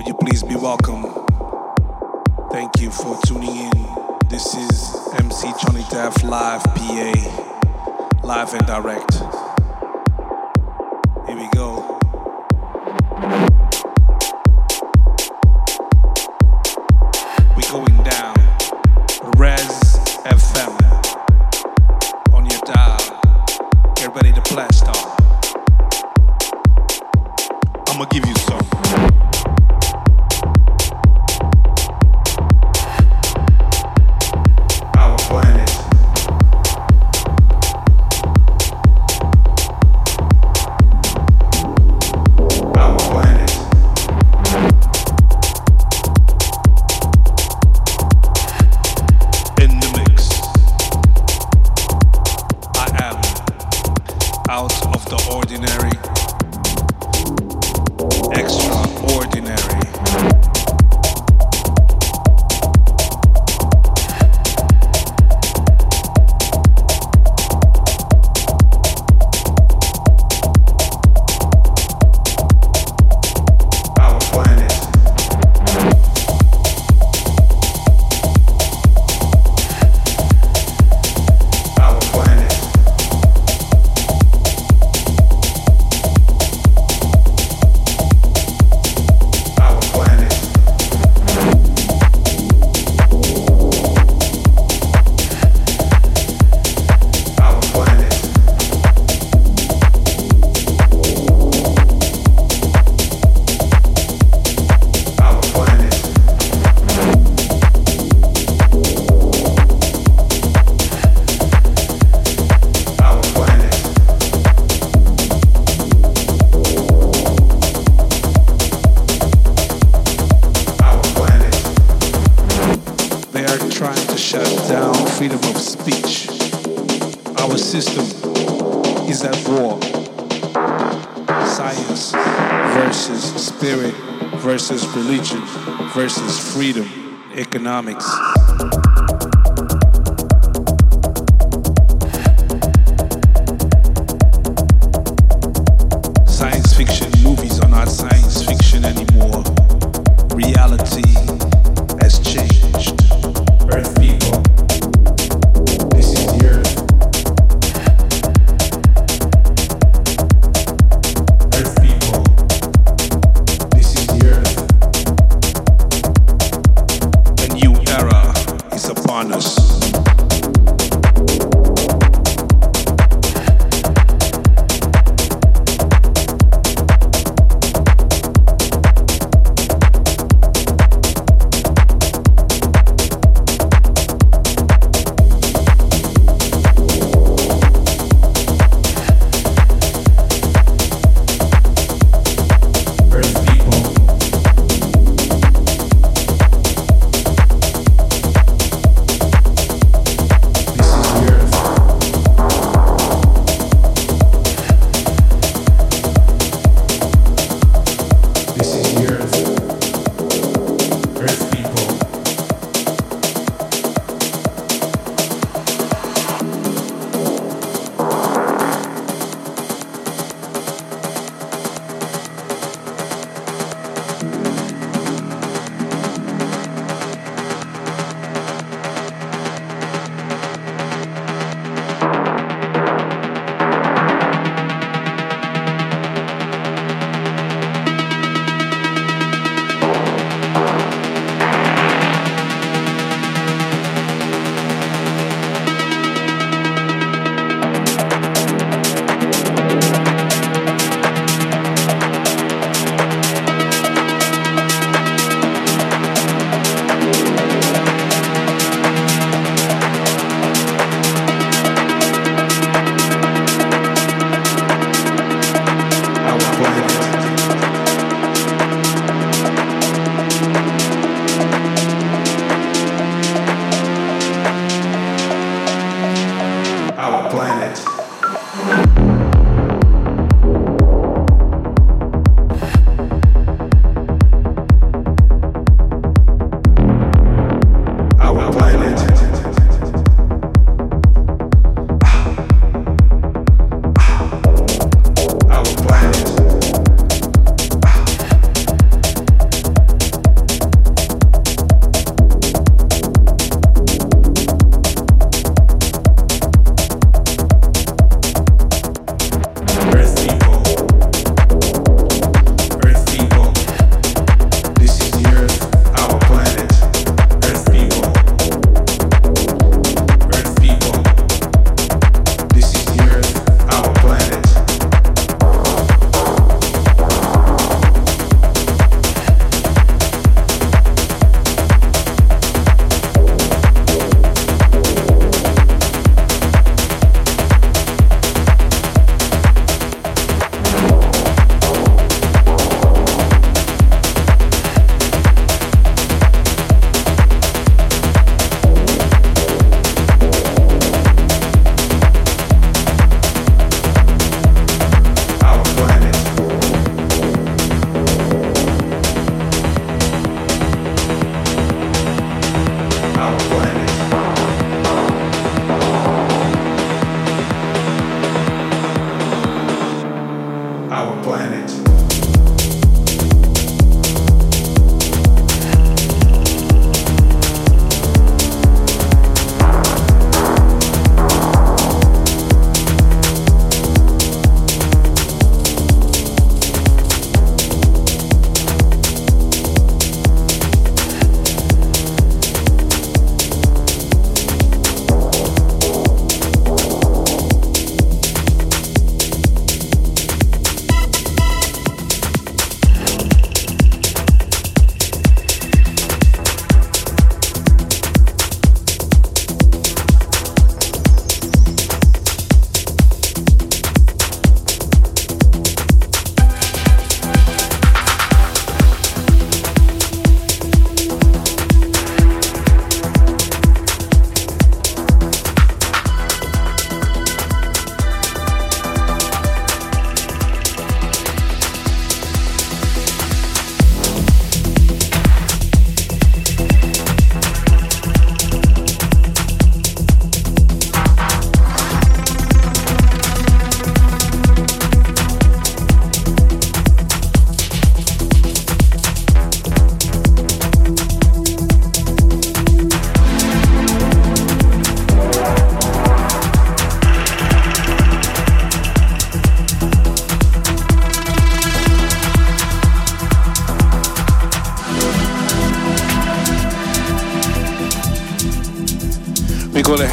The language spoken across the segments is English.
Would you please be welcome? Thank you for tuning in. This is MC Johnny Def Live PA, live and direct. versus religion versus freedom, economics.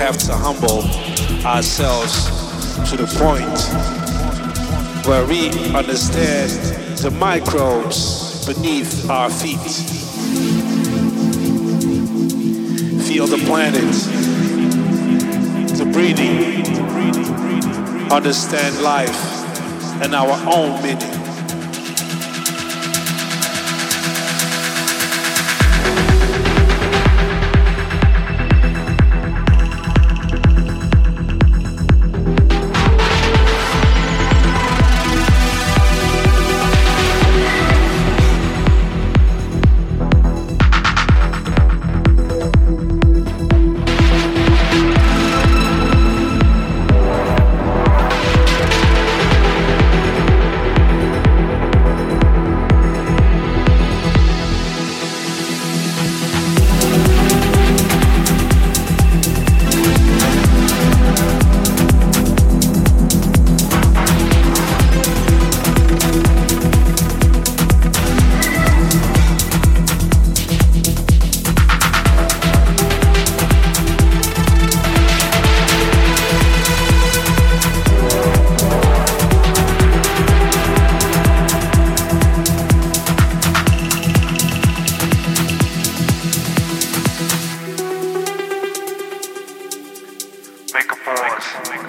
Have to humble ourselves to the point where we understand the microbes beneath our feet. Feel the planet, the breathing, understand life and our own meaning. We're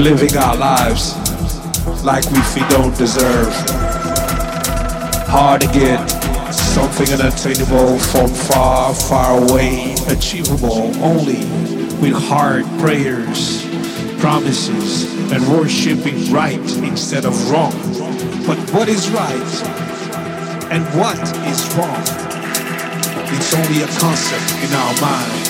living our lives like we don't deserve. Hard to get something unattainable from far, far away, achievable only with hard prayers, promises, and worshiping right instead of wrong. But what is right and what is wrong? It's only a concept in our minds.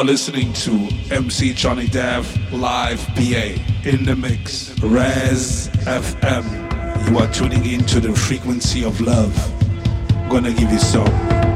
Are listening to MC Johnny Def Live PA in the mix. Res FM. You are tuning into the frequency of love. I'm gonna give you some.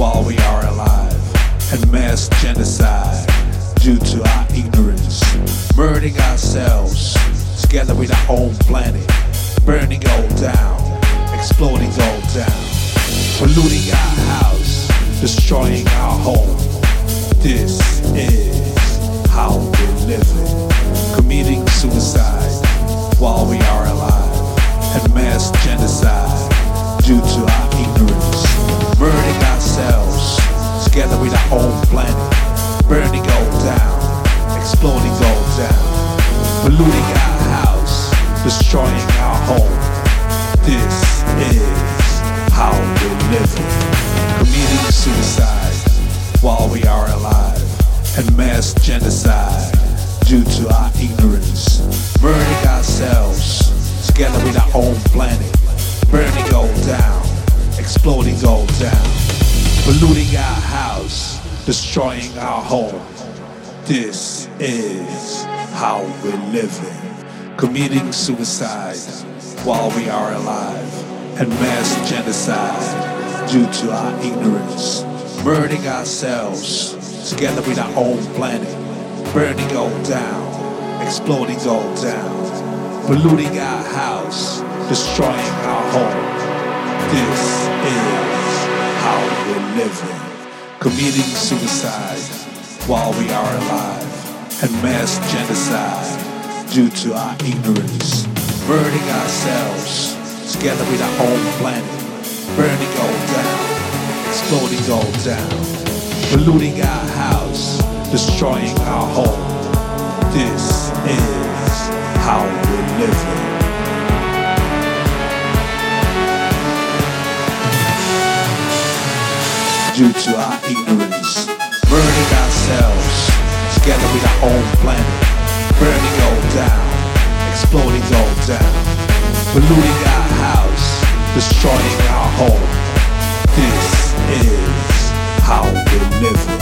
While we are alive, and mass genocide due to our ignorance. Murdering ourselves together with our own planet, burning all down, exploding all down, polluting our house, destroying our home. This is how we're living, committing suicide while we are alive, and mass genocide due to our ignorance. Murdering ourselves. Together with our own planet, burning all down, exploding all down, polluting our house, destroying our home. This is how we're living, committing suicide while we are alive, and mass genocide due to our ignorance. Murdering ourselves. Together with our own planet, burning all down, exploding all down, polluting our house, destroying our home. This is how we're living, committing suicide while we are alive, and mass genocide due to our ignorance. Murdering ourselves together with our own planet, burning all down, exploding all down, polluting our house, destroying our home. This is how we're living, committing suicide while we are alive, and mass genocide due to our ignorance. Burning ourselves together with our own planet, burning all down, exploding all down, polluting our house, destroying our home. This is how we're living. Due to our ignorance, burning ourselves together with our own planet, burning all down, exploding all down, polluting our house, destroying our home. This is how we're living.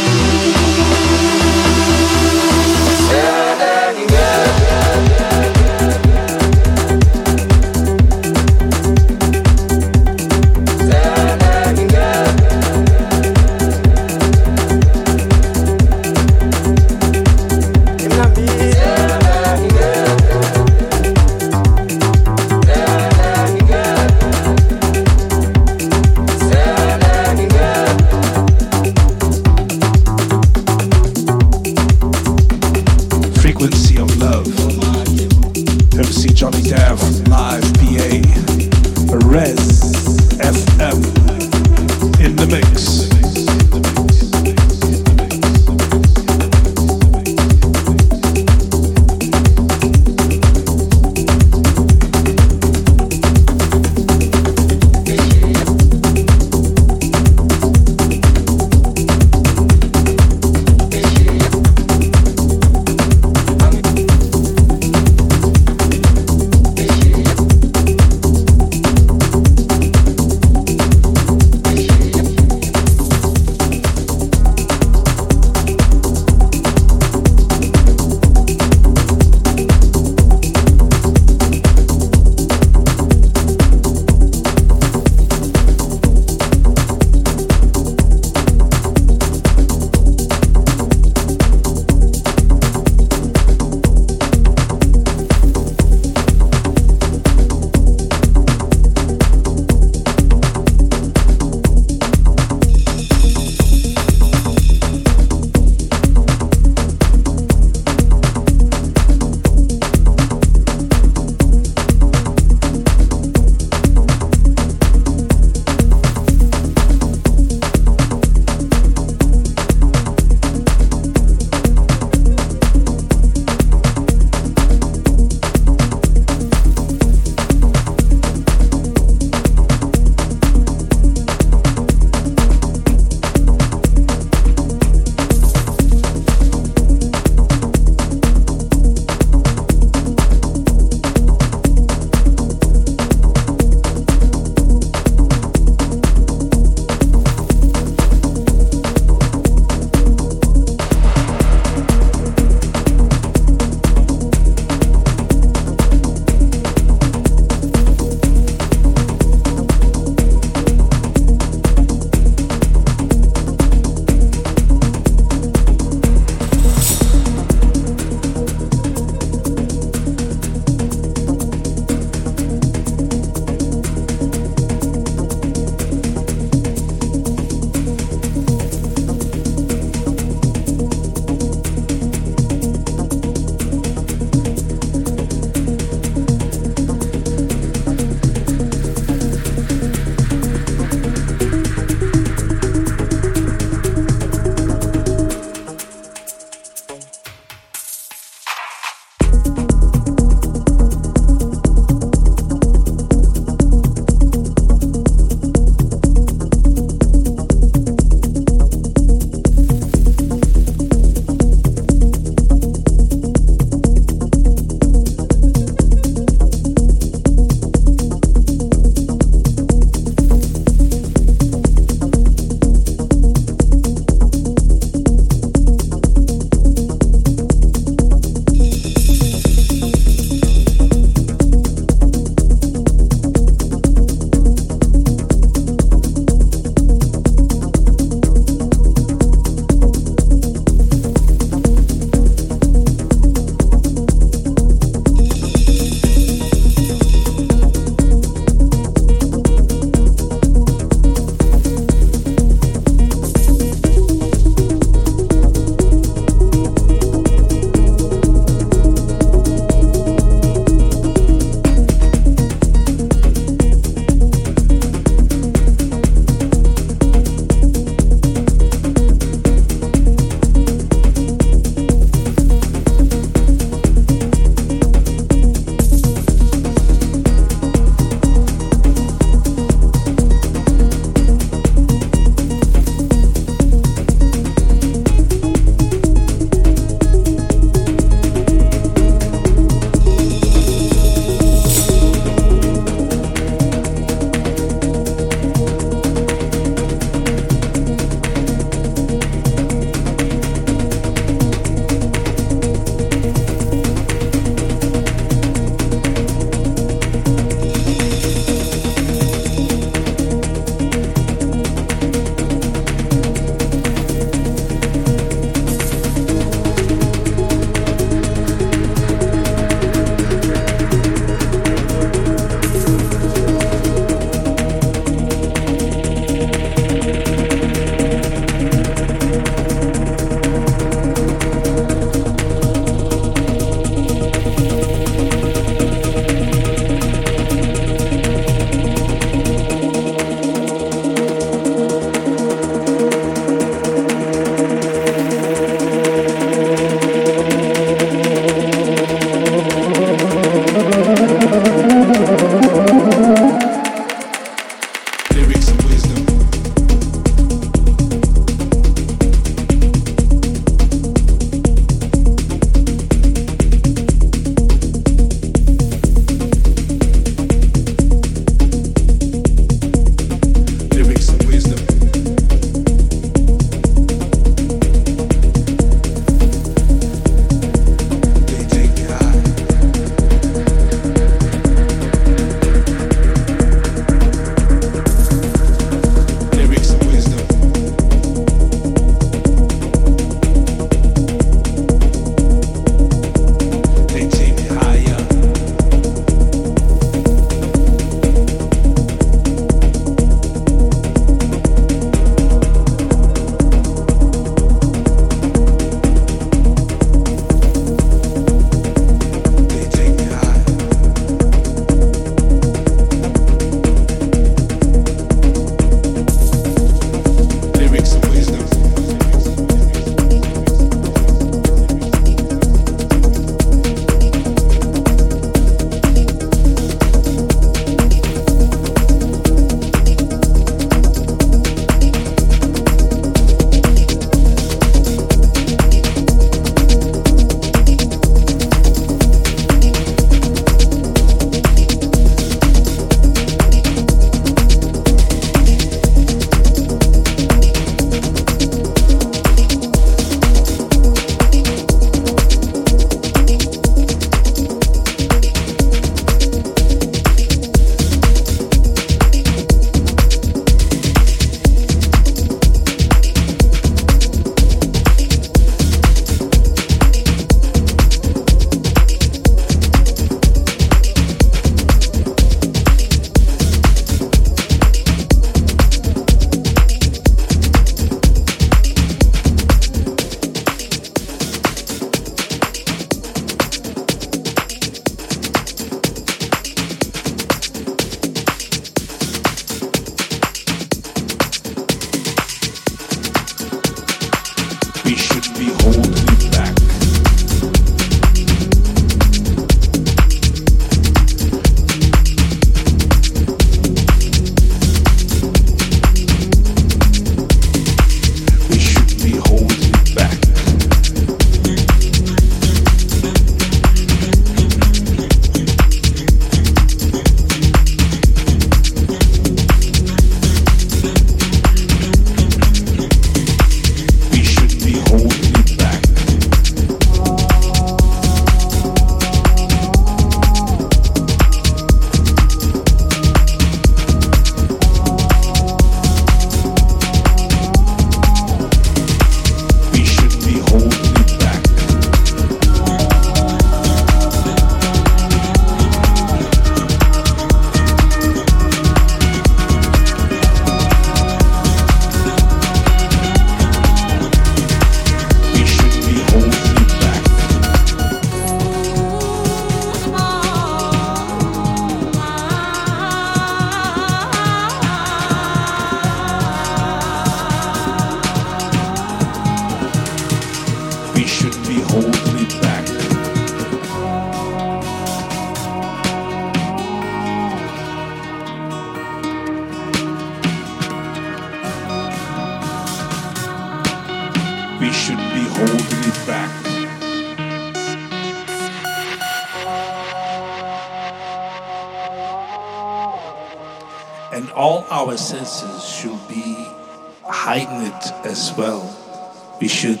We should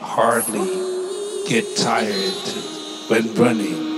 hardly get tired when running.